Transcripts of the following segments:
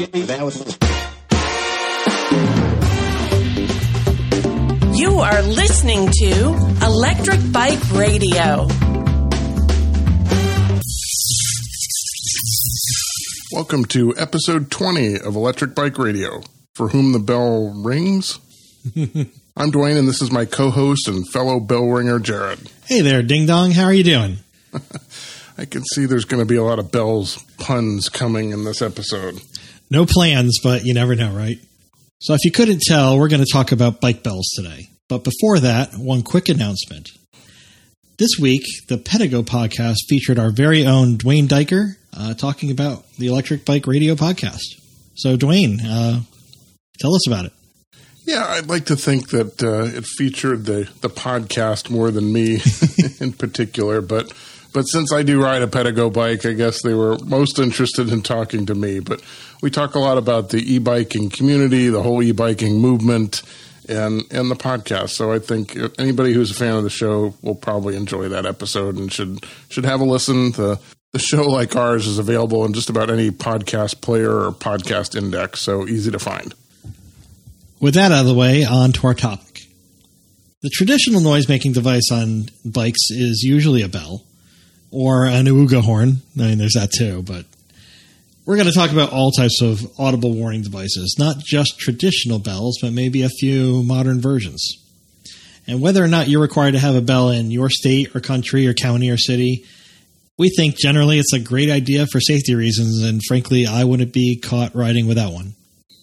You are listening to Electric Bike Radio. Welcome to episode 20 of Electric Bike Radio. For whom the bell rings? I'm Dwayne, and this is my co host and fellow bell ringer, Jared. Hey there, Ding Dong. How are you doing? I can see there's going to be a lot of bells puns coming in this episode. No plans, but you never know, right? So, if you couldn't tell, we're going to talk about bike bells today. But before that, one quick announcement. This week, the Pedego podcast featured our very own Dwayne Diker uh, talking about the Electric Bike Radio podcast. So, Dwayne, uh, tell us about it. Yeah, I'd like to think that uh, it featured the, the podcast more than me in particular, but but since I do ride a Pedego bike, I guess they were most interested in talking to me. But we talk a lot about the e-biking community, the whole e-biking movement, and and the podcast. So I think anybody who's a fan of the show will probably enjoy that episode and should should have a listen. The the show like ours is available in just about any podcast player or podcast index, so easy to find. With that out of the way, on to our topic. The traditional noise making device on bikes is usually a bell or an Awuga horn. I mean, there's that too, but we're going to talk about all types of audible warning devices, not just traditional bells, but maybe a few modern versions. And whether or not you're required to have a bell in your state or country or county or city, we think generally it's a great idea for safety reasons, and frankly, I wouldn't be caught riding without one.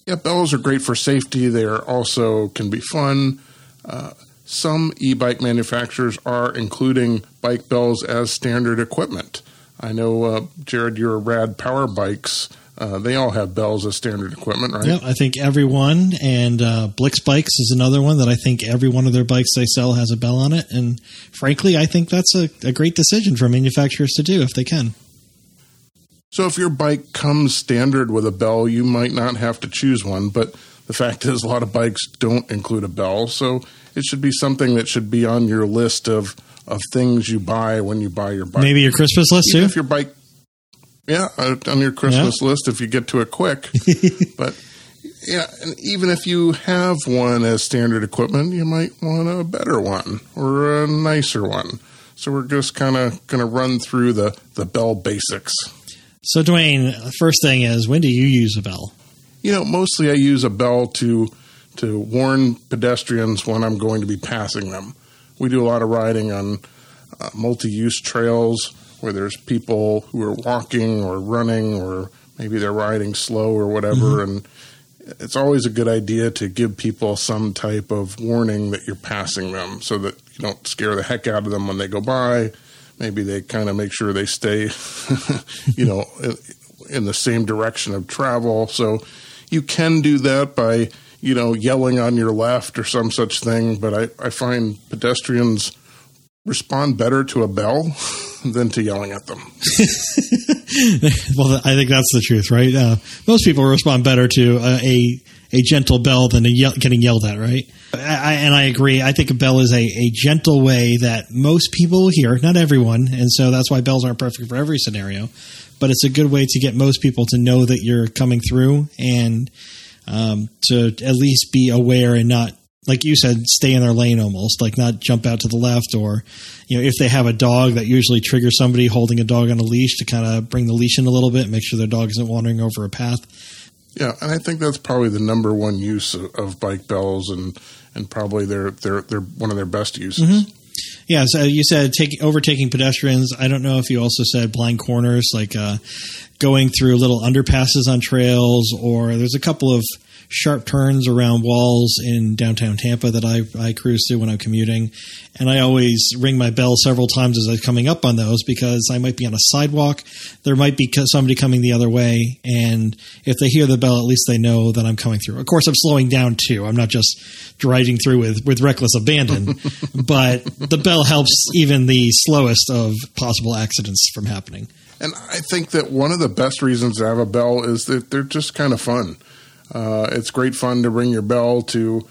Yeah, bells are great for safety. They are also can be fun. Uh, some e-bike manufacturers are including bike bells as standard equipment. I know, uh, Jared, your Rad Power Bikes. Uh, they all have bells as standard equipment, right? Yeah, I think every one, and uh, Blix Bikes is another one that I think every one of their bikes they sell has a bell on it. And frankly, I think that's a, a great decision for manufacturers to do if they can. So if your bike comes standard with a bell, you might not have to choose one, but the fact is a lot of bikes don't include a bell, so it should be something that should be on your list of of things you buy when you buy your bike. Maybe your Christmas list Even too. if your bike yeah, uh, on your Christmas yeah. list if you get to it quick. but yeah, and even if you have one as standard equipment, you might want a better one or a nicer one. So we're just kind of going to run through the the bell basics. So, Dwayne, first thing is, when do you use a bell? You know, mostly I use a bell to to warn pedestrians when I'm going to be passing them. We do a lot of riding on uh, multi-use trails where there's people who are walking or running or maybe they're riding slow or whatever, mm-hmm. and it's always a good idea to give people some type of warning that you're passing them so that you don't scare the heck out of them when they go by maybe they kind of make sure they stay, you know, in the same direction of travel. So you can do that by, you know, yelling on your left or some such thing. But I, I find pedestrians respond better to a bell than to yelling at them. well, I think that's the truth, right? Uh, most people respond better to a, a, gentle bell than ye- getting yelled at, right? I, and I agree. I think a bell is a, a gentle way that most people hear, not everyone, and so that's why bells aren't perfect for every scenario. But it's a good way to get most people to know that you're coming through and um, to at least be aware and not, like you said, stay in their lane almost, like not jump out to the left or, you know, if they have a dog, that usually triggers somebody holding a dog on a leash to kind of bring the leash in a little bit, make sure their dog isn't wandering over a path. Yeah, and I think that's probably the number one use of, of bike bells, and and probably they're they're they're one of their best uses. Mm-hmm. Yeah, so you said take, overtaking pedestrians. I don't know if you also said blind corners, like uh, going through little underpasses on trails, or there's a couple of sharp turns around walls in downtown Tampa that I, I cruise through when I'm commuting. And I always ring my bell several times as I'm coming up on those because I might be on a sidewalk. There might be somebody coming the other way. And if they hear the bell, at least they know that I'm coming through. Of course, I'm slowing down too. I'm not just driving through with, with reckless abandon, but the bell helps even the slowest of possible accidents from happening. And I think that one of the best reasons to have a bell is that they're just kind of fun. Uh, it's great fun to ring your bell to,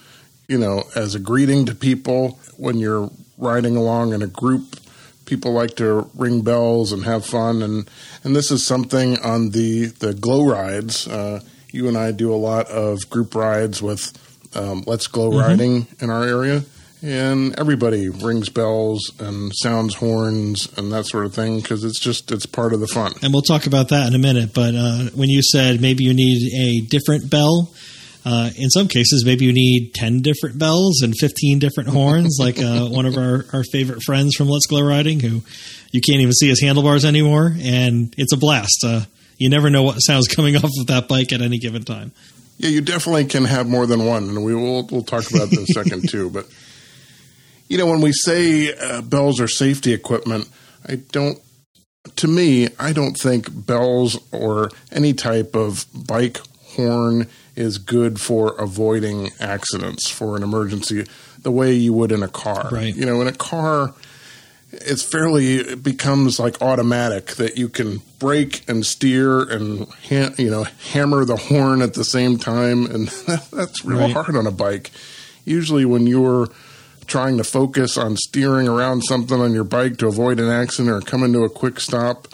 you know, as a greeting to people when you're riding along in a group. People like to ring bells and have fun, and and this is something on the the glow rides. Uh, you and I do a lot of group rides with um, Let's Glow riding in our area, and everybody rings bells and sounds horns and that sort of thing because it's just it's part of the fun. And we'll talk about that in a minute. But uh, when you said maybe you need a different bell, uh, in some cases, maybe you need 10 different bells and 15 different horns, like uh, one of our, our favorite friends from Let's Glow Riding, who you can't even see his handlebars anymore. And it's a blast. Uh, you never know what sound's coming off of that bike at any given time. Yeah, you definitely can have more than one, and we will we'll talk about that in a second too. But you know, when we say uh, bells are safety equipment, I don't. To me, I don't think bells or any type of bike horn is good for avoiding accidents for an emergency the way you would in a car. Right. You know, in a car, it's fairly it becomes like automatic that you can brake and steer and ha- you know hammer the horn at the same time, and that's real Right. hard on a bike. Usually, when you're trying to focus on steering around something on your bike to avoid an accident or coming to a quick stop,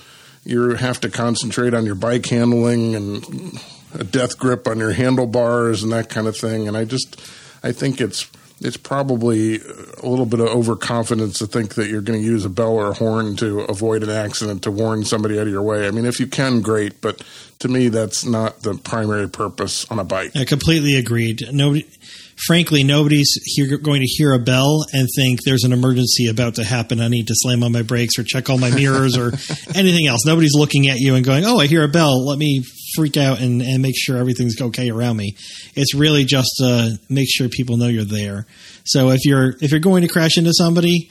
you have to concentrate on your bike handling and a death grip on your handlebars and that kind of thing. And I just, I think it's it's probably a little bit of overconfidence to think that you're going to use a bell or a horn to avoid an accident to warn somebody out of your way. I mean, if you can, great, but to me, that's not the primary purpose on a bike. I completely agreed. Nobody, frankly, nobody's here, going to hear a bell and think there's an emergency about to happen. I need to slam on my brakes or check all my mirrors or anything else. Nobody's looking at you and going, "Oh, I hear a bell. Let me freak out and, and make sure everything's okay around me." It's really just uh, make sure people know you're there. So if you're if you're going to crash into somebody,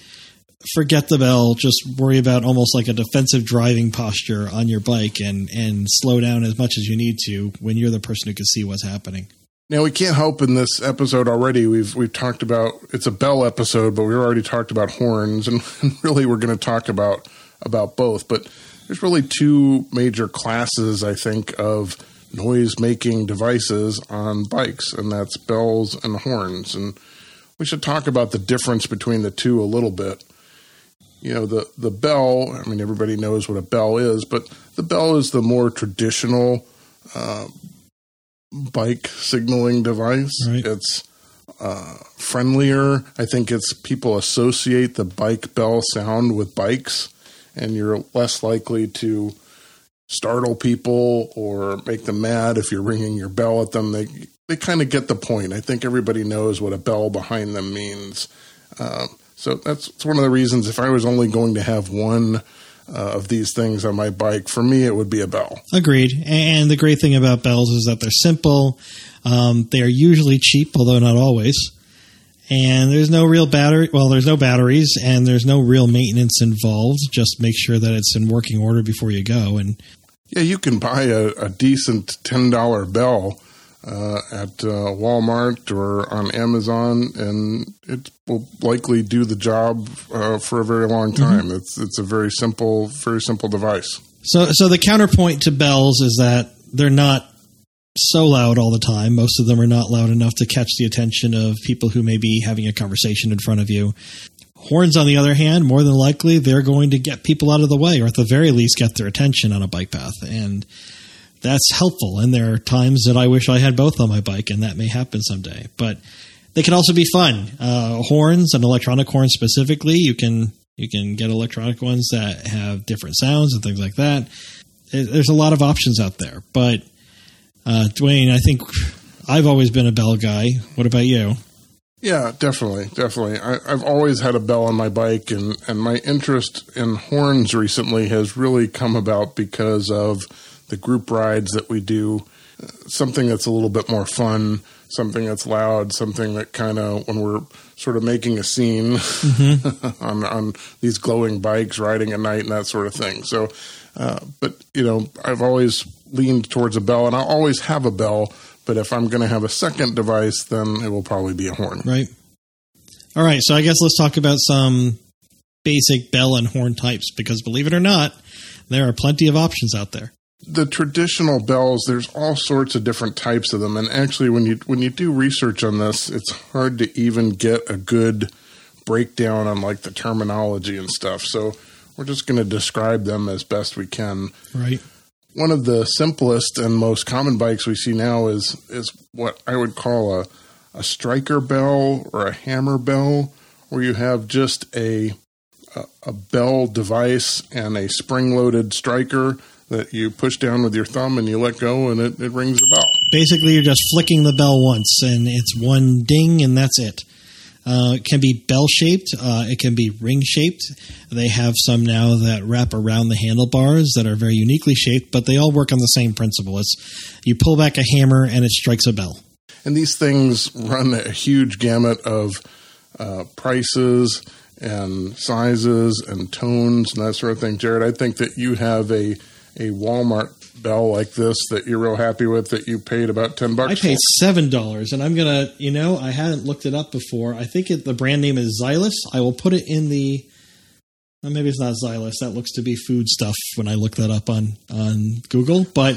forget the bell. Just worry about almost like a defensive driving posture on your bike and and slow down as much as you need to when you're the person who can see what's happening. Now we can't help in this episode already. We've we've talked about it's a bell episode, but we've already talked about horns, and, really we're going to talk about about both. But there's really two major classes, I think, of noise making devices on bikes, and that's bells and horns. And we should talk about the difference between the two a little bit. You know, the the bell. I mean, everybody knows what a bell is, but the bell is the more traditional uh, bike signaling device. Right. It's uh, friendlier. I think it's people associate the bike bell sound with bikes, and you're less likely to startle people or make them mad if you're ringing your bell at them. They they kind of get the point. I think everybody knows what a bell behind them means. Um, so that's, that's one of the reasons. If I was only going to have one uh, of these things on my bike, for me it would be a bell. Agreed. And the great thing about bells is that they're simple. Um, they are usually cheap, although not always. And there's no real battery. Well, there's no batteries, and there's no real maintenance involved. Just make sure that it's in working order before you go. And Yeah, you can buy a, a decent ten dollar bell uh, at uh, Walmart or on Amazon, and it will likely do the job uh, for a very long time. It's it's a very simple, very simple device. so, so the counterpoint to bells is that they're not so loud all the time. Most of them are not loud enough to catch the attention of people who may be having a conversation in front of you. Horns, on the other hand, more than likely, they're going to get people out of the way, or at the very least, get their attention on a bike path. And that's helpful. And there are times that I wish I had both on my bike, and that may happen someday. But they can also be fun. Uh, horns, and electronic horns specifically, you can you can get electronic ones that have different sounds and things like that. There- There's a lot of options out there. But uh, Dwayne, I think I've always been a bell guy. What about you? Yeah, definitely, definitely. I, I've always had a bell on my bike, and, and my interest in horns recently has really come about because of the group rides that we do. Something that's a little bit more fun, something that's loud, something that kind of when we're sort of making a scene on on these glowing bikes, riding at night, and that sort of thing. So, uh, but you know, I've always leaned towards a bell, and I always have a bell. But if I'm going to have a second device, then it will probably be a horn. Right. All right. So I guess let's talk about some basic bell and horn types because believe it or not, there are plenty of options out there. The traditional bells there's all sorts of different types of them. And actually when you when you do research on this it's hard to even get a good breakdown on like the terminology and stuff. So we're just going to describe them as best we can. Right. one of the simplest and most common bikes we see now is is what I would call a a striker bell or a hammer bell, where you have just a a, a bell device and a spring loaded striker that you push down with your thumb and you let go and it, it rings a bell. Basically, you're just flicking the bell once, and it's one ding, and that's it. Uh, it can be bell shaped. Uh, it can be ring shaped. They have some now that wrap around the handlebars that are very uniquely shaped, but they all work on the same principle. It's you pull back a hammer and it strikes a bell. And these things run a huge gamut of uh, prices and sizes and tones and that sort of thing. Jared, I think that you have a a Walmart bell like this that you're real happy with that you paid about 10 bucks I paid seven dollars, and I'm gonna, you know, I hadn't looked it up before. I think it, the brand name is Xylus. I will put it in the. Well, maybe it's not Xylus. That looks to be food stuff when I look that up on on Google. But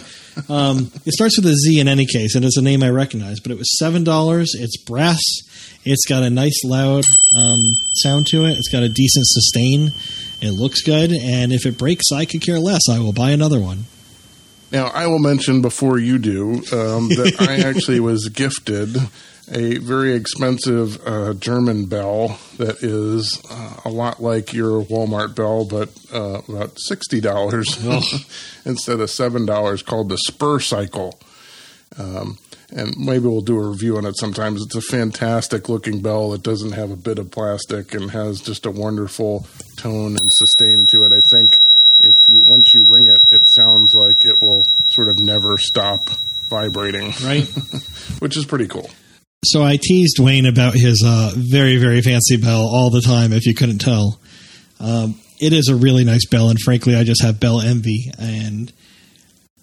um, it starts with a Z in any case, and it's a name I recognize. But it was seven dollars. It's brass. It's got a nice loud um, sound to it. It's got a decent sustain. It looks good, and if it breaks, I could care less. I will buy another one. Now, I will mention before you do um, that I actually was gifted a very expensive uh, German bell that is uh, a lot like your Walmart bell, but uh, about sixty dollars instead of seven dollars, called the Spurcycle. Um, and maybe we'll do a review on it sometimes. It's a fantastic looking bell that doesn't have a bit of plastic and has just a wonderful tone and sustain to it. I think if you once you ring it, it sounds like it will sort of never stop vibrating, Right. which is pretty cool. So I teased Wayne about his uh, very, very fancy bell all the time, if you couldn't tell. Um, it is a really nice bell, and frankly, I just have bell envy. And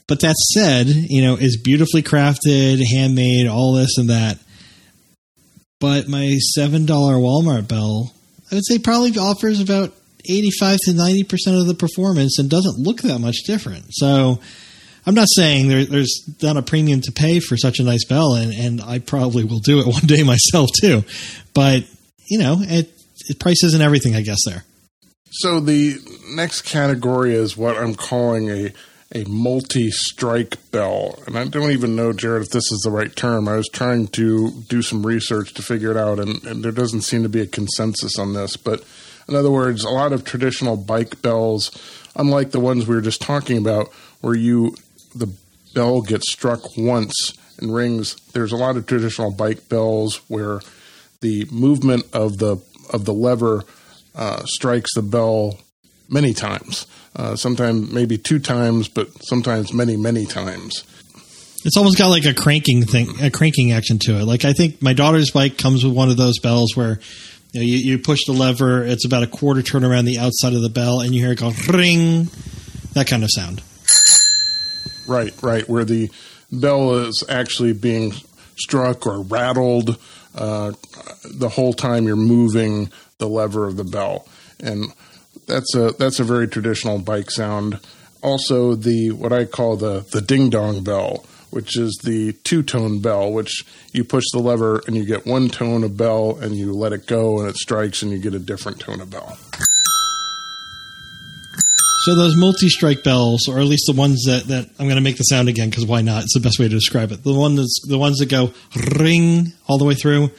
but that said, you know, is beautifully crafted, handmade, all this and that. But my seven dollar Walmart bell, I would say, probably offers about eighty-five to ninety percent of the performance, and doesn't look that much different. So. I'm not saying there, there's not a premium to pay for such a nice bell, and, and I probably will do it one day myself too. But you know, it, it price isn't everything, I guess. There, So the next category is what I'm calling a a multi-strike bell, and I don't even know, Jared, if this is the right term. I was trying to do some research to figure it out, and, and there doesn't seem to be a consensus on this. But in other words, a lot of traditional bike bells, unlike the ones we were just talking about, where you the bell gets struck once and rings. There's a lot of traditional bike bells where the movement of the of the lever uh, strikes the bell many times. Uh, sometimes maybe two times, but sometimes many many times. it's almost got like a cranking thing, a cranking action to it. Like I think my daughter's bike comes with one of those bells where you, know, you, you push the lever, it's about a quarter turn around the outside of the bell, and you hear it go ring, that kind of sound. Right, right. Where the bell is actually being struck or rattled uh, the whole time you're moving the lever of the bell, and that's a that's a very traditional bike sound. Also, the what I call the the ding dong bell, which is the two tone bell, which you push the lever and you get one tone of bell, and you let it go and it strikes, and you get a different tone of bell. So those multi-strike bells, or at least the ones that, that I'm going to make the sound again because why not? It's the best way to describe it. The one that's the ones that go ring all the way through.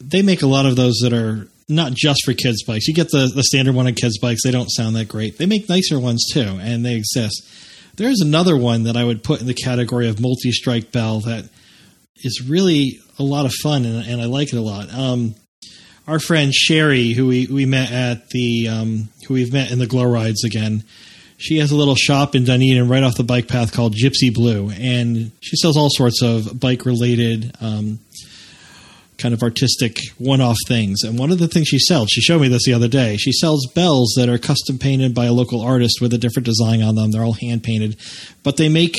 They make a lot of those that are not just for kids bikes. You get the the standard one on kids bikes. They don't sound that great. They make nicer ones too, and they exist. There's another one that I would put in the category of multi-strike bell that is really a lot of fun, and, and I like it a lot. Um, our friend Sherry, who we, we met at the um, who we've met in the glow rides again, she has a little shop in Dunedin right off the bike path called Gypsy Blue, and she sells all sorts of bike related. Um, kind of artistic one-off things. And one of the things she sells she showed me this the other day she sells bells that are custom painted by a local artist with a different design on them. They're all hand painted but they make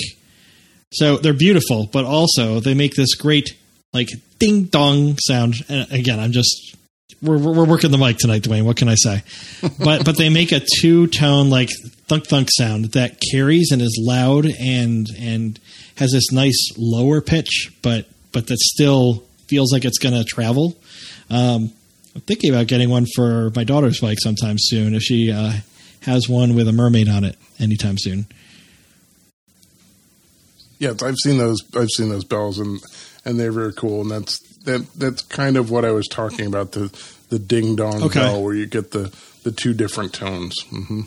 so they're beautiful but also they make this great like ding dong sound. And again i'm just we're, we're working the mic tonight, Dwayne. What can I say? but but they make a two tone like thunk thunk sound that carries and is loud and and has this nice lower pitch, but but that still feels like it's going to travel. Um, I'm thinking about getting one for my daughter's bike sometime soon if she uh, has one with a mermaid on it anytime soon. yeah, I've seen those. I've seen those bells, and and they're very cool. And that's that. That's kind of what I was talking about the the ding dong Okay. bell, where you get the the two different tones. hmm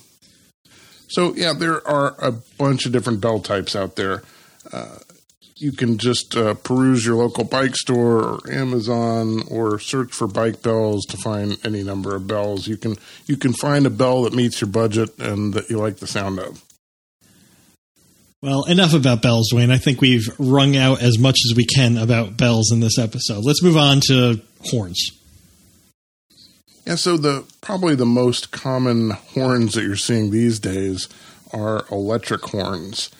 So yeah, there are a bunch of different bell types out there. Uh, you can just uh, peruse your local bike store or Amazon or search for bike bells to find any number of bells. You can you can find a bell that meets your budget and that you like the sound of. Well, enough about bells, Dwayne. I think we've wrung out as much as we can about bells in this episode. Let's move on to horns. Yeah, so the probably the most common horns that you're seeing these days are electric horns.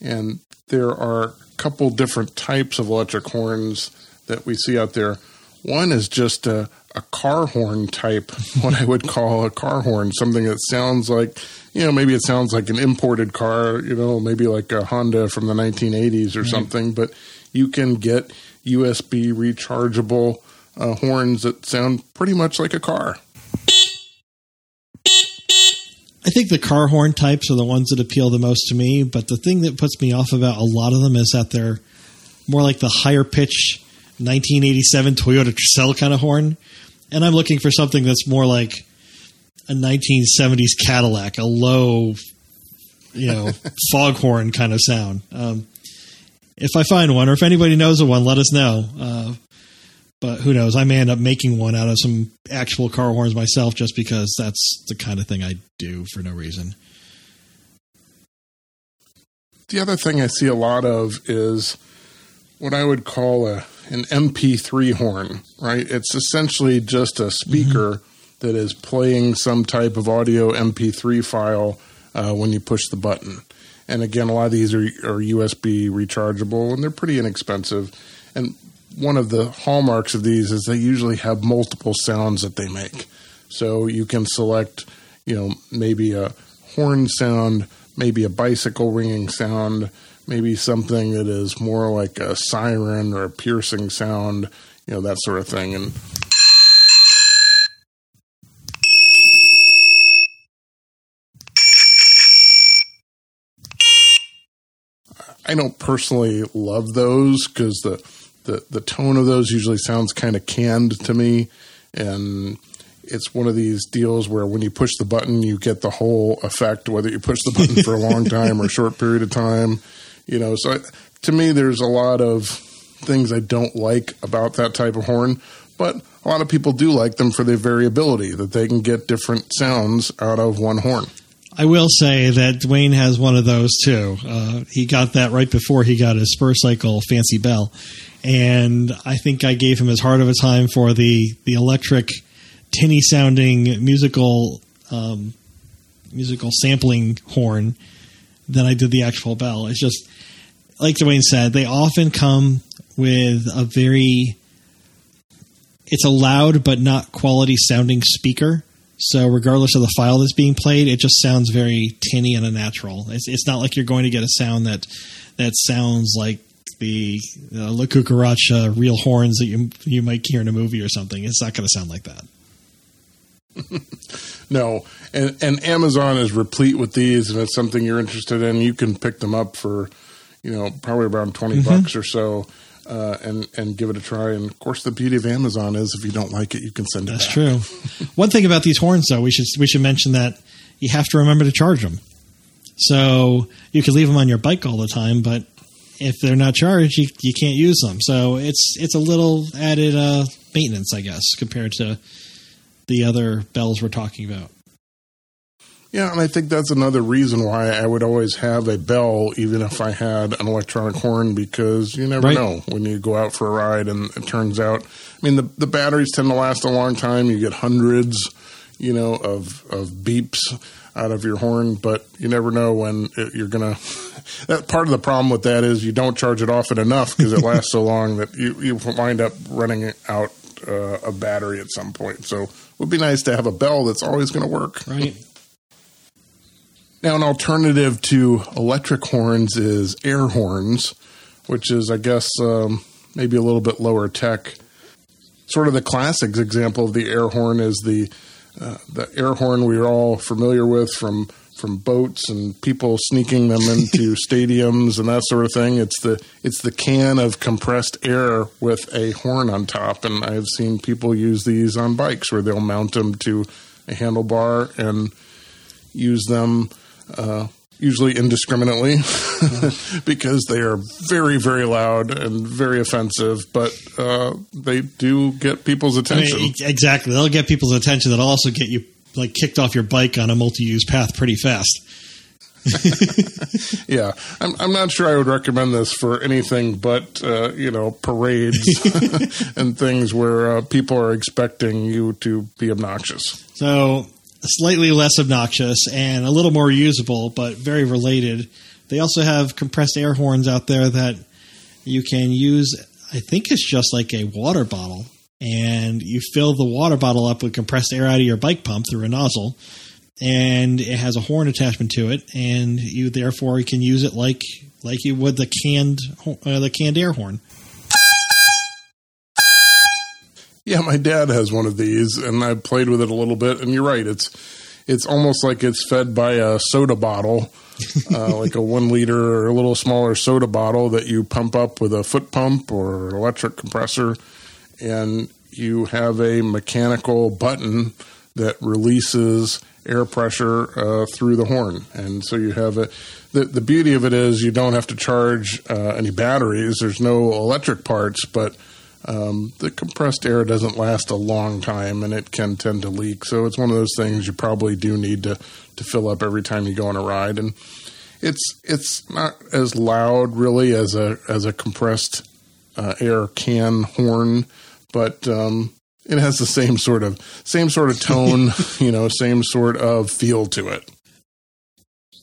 And there are a couple different types of electric horns that we see out there. One is just a, a car horn type, what I would call a car horn, something that sounds like, you know, maybe it sounds like an imported car, you know, maybe like a Honda from the 1980s or something, but you can get USB rechargeable uh, horns that sound pretty much like a car. I think the car horn types are the ones that appeal the most to me, but the thing that puts me off about a lot of them is that they're more like the higher pitched 1987 Toyota Tercel kind of horn. And I'm looking for something that's more like a 1970s Cadillac, a low, you know, foghorn kind of sound. Um, if I find one, or if anybody knows of one, let us know. Uh, but who knows? I may end up making one out of some actual car horns myself, just because that's the kind of thing I do for no reason. The other thing I see a lot of is what I would call a an MP3 horn, right? It's essentially just a speaker that is playing some type of audio MP3 file uh, when you push the button. And again, a lot of these are, are USB rechargeable and they're pretty inexpensive. And one of the hallmarks of these is they usually have multiple sounds that they make. So you can select, you know, maybe a horn sound, maybe a bicycle ringing sound, maybe something that is more like a siren or a piercing sound, you know, that sort of thing. And I don't personally love those because the, the the tone of those usually sounds kind of canned to me, and it's one of these deals where when you push the button, you get the whole effect, whether you push the button for a long time or a short period of time. You know, so to me, there's a lot of things I don't like about that type of horn, but a lot of people do like them for their variability, that they can get different sounds out of one horn. I will say that Dwayne has one of those too. Uh, he got that right before he got his Spurcycle Fancy Bell, and I think I gave him as hard of a time for the the electric, tinny sounding musical um, musical sampling horn than I did the actual bell. It's just like Dwayne said, they often come with a very it's a loud but not quality sounding speaker. So regardless of the file that's being played, it just sounds very tinny and unnatural. It's, it's not like you're going to get a sound that that sounds like the uh, La Cucaracha real horns that you you might hear in a movie or something. It's not going to sound like that. No, and and Amazon is replete with these, and it's something you're interested in. You can pick them up for, you know, probably around 20 Mm-hmm. bucks or so, uh, and and give it a try. And of course, the beauty of Amazon is if you don't like it, you can send it. That's back. true. One thing about these horns, though, we should we should mention that you have to remember to charge them. So you could leave them on your bike all the time, but if they're not charged, you, you can't use them. So it's it's a little added uh, maintenance, I guess, compared to the other bells we're talking about. Yeah, and I think that's another reason why I would always have a bell, even if I had an electronic horn, because you never Right. know when you go out for a ride and it turns out. I mean, the the batteries tend to last a long time. You get hundreds, you know, of of beeps out of your horn, but you never know when it, you're gonna. That part of the problem with that is you don't charge it often enough because it lasts so long that you you wind up running out uh, a battery at some point. So it would be nice to have a bell that's always going to work. Right. Now, an alternative to electric horns is air horns, which is, I guess, um, maybe a little bit lower tech. Sort of the classic example of the air horn is the uh, the air horn we're all familiar with from from boats and people sneaking them into stadiums and that sort of thing. It's the it's the can of compressed air with a horn on top, and I've seen people use these on bikes where they'll mount them to a handlebar and use them. Uh, usually indiscriminately because they are very very loud and very offensive but uh, they do get people's attention I mean, exactly they'll get people's attention that'll also get you like kicked off your bike on a multi-use path pretty fast yeah, I'm, I'm not sure I would recommend this for anything but uh, you know parades and things where uh, people are expecting you to be obnoxious. So slightly less obnoxious and a little more usable, but very related. They also have compressed air horns out there that you can use. I think it's just like a water bottle, and you fill the water bottle up with compressed air out of your bike pump through a nozzle, and it has a horn attachment to it, and you therefore can use it like like you would the canned uh, the canned air horn. Yeah, my dad has one of these, and I played with it a little bit. And you're right; it's it's almost like it's fed by a soda bottle, uh, like a one liter or a little smaller soda bottle that you pump up with a foot pump or an electric compressor, and you have a mechanical button that releases air pressure uh, through the horn, and so you have a. The, the beauty of it is you don't have to charge uh, any batteries. There's no electric parts, but um, the compressed air doesn't last a long time and it can tend to leak. So it's one of those things you probably do need to, to fill up every time you go on a ride. And it's it's not as loud really as a as a compressed uh, air can horn, but um, it has the same sort of same sort of tone, you know, same sort of feel to it.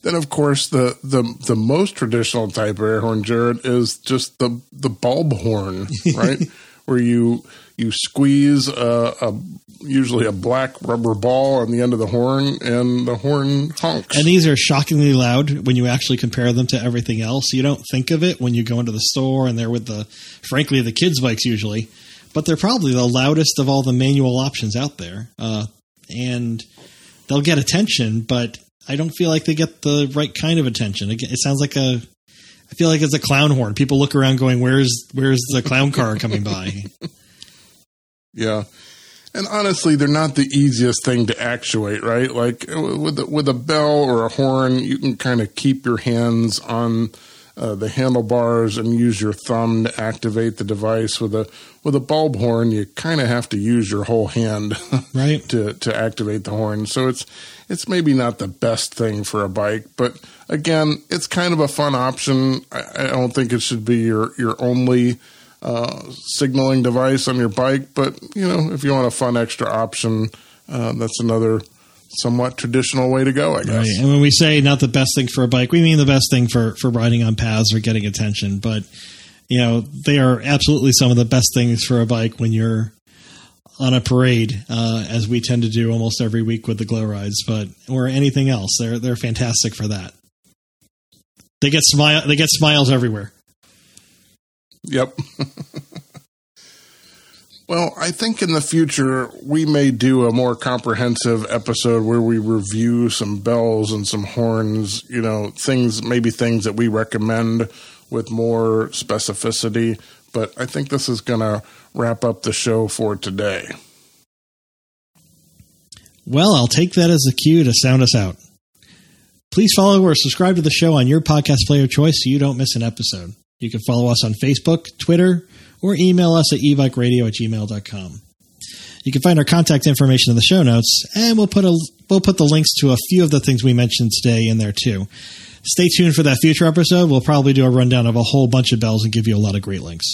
Then, of course, the, the, the most traditional type of air horn, Jared, is just the the bulb horn, right? Where you you squeeze a, a, usually a black rubber ball on the end of the horn, and the horn honks. And these are shockingly loud when you actually compare them to everything else. You don't think of it when you go into the store, and they're with the, frankly, the kids' bikes usually, but they're probably the loudest of all the manual options out there. Uh, and they'll get attention, but I don't feel like they get the right kind of attention. It, it sounds like a. I feel like it's a clown horn. People look around, going, "Where's where's the clown car coming by?" yeah, and honestly, they're not the easiest thing to actuate, right? Like with with a bell or a horn, you can kind of keep your hands on uh, the handlebars and use your thumb to activate the device. With a with a bulb horn, you kind of have to use your whole hand, right, to to activate the horn. So it's it's maybe not the best thing for a bike, but again, it's kind of a fun option. I, I don't think it should be your your only uh, signaling device on your bike, but you know, if you want a fun extra option, uh, that's another somewhat traditional way to go, I guess. Right. And when we say not the best thing for a bike, we mean the best thing for for riding on paths or getting attention, but you know, they are absolutely some of the best things for a bike when you're on a parade, uh, as we tend to do almost every week with the glow rides, but or anything else. They're they're fantastic for that. They get smile. They get smiles everywhere. Yep. well, I think in the future we may do a more comprehensive episode where we review some bells and some horns. You know, things maybe things that we recommend with more specificity. But I think this is going to wrap up the show for today. Well, I'll take that as a cue to sound us out. Please follow or subscribe to the show on your podcast player choice so you don't miss an episode. You can follow us on Facebook, Twitter, or email us at ebikeradio at gmail.com. You can find our contact information in the show notes, and we'll put a we'll put the links to a few of the things we mentioned today in there too. Stay tuned for that future episode. We'll probably do a rundown of a whole bunch of bells and give you a lot of great links.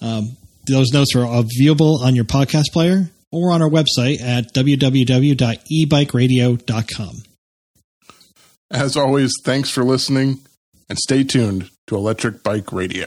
Um, those notes are viewable on your podcast player or on our website at www.ebikeradio.com. As always, thanks for listening and stay tuned to Electric Bike Radio.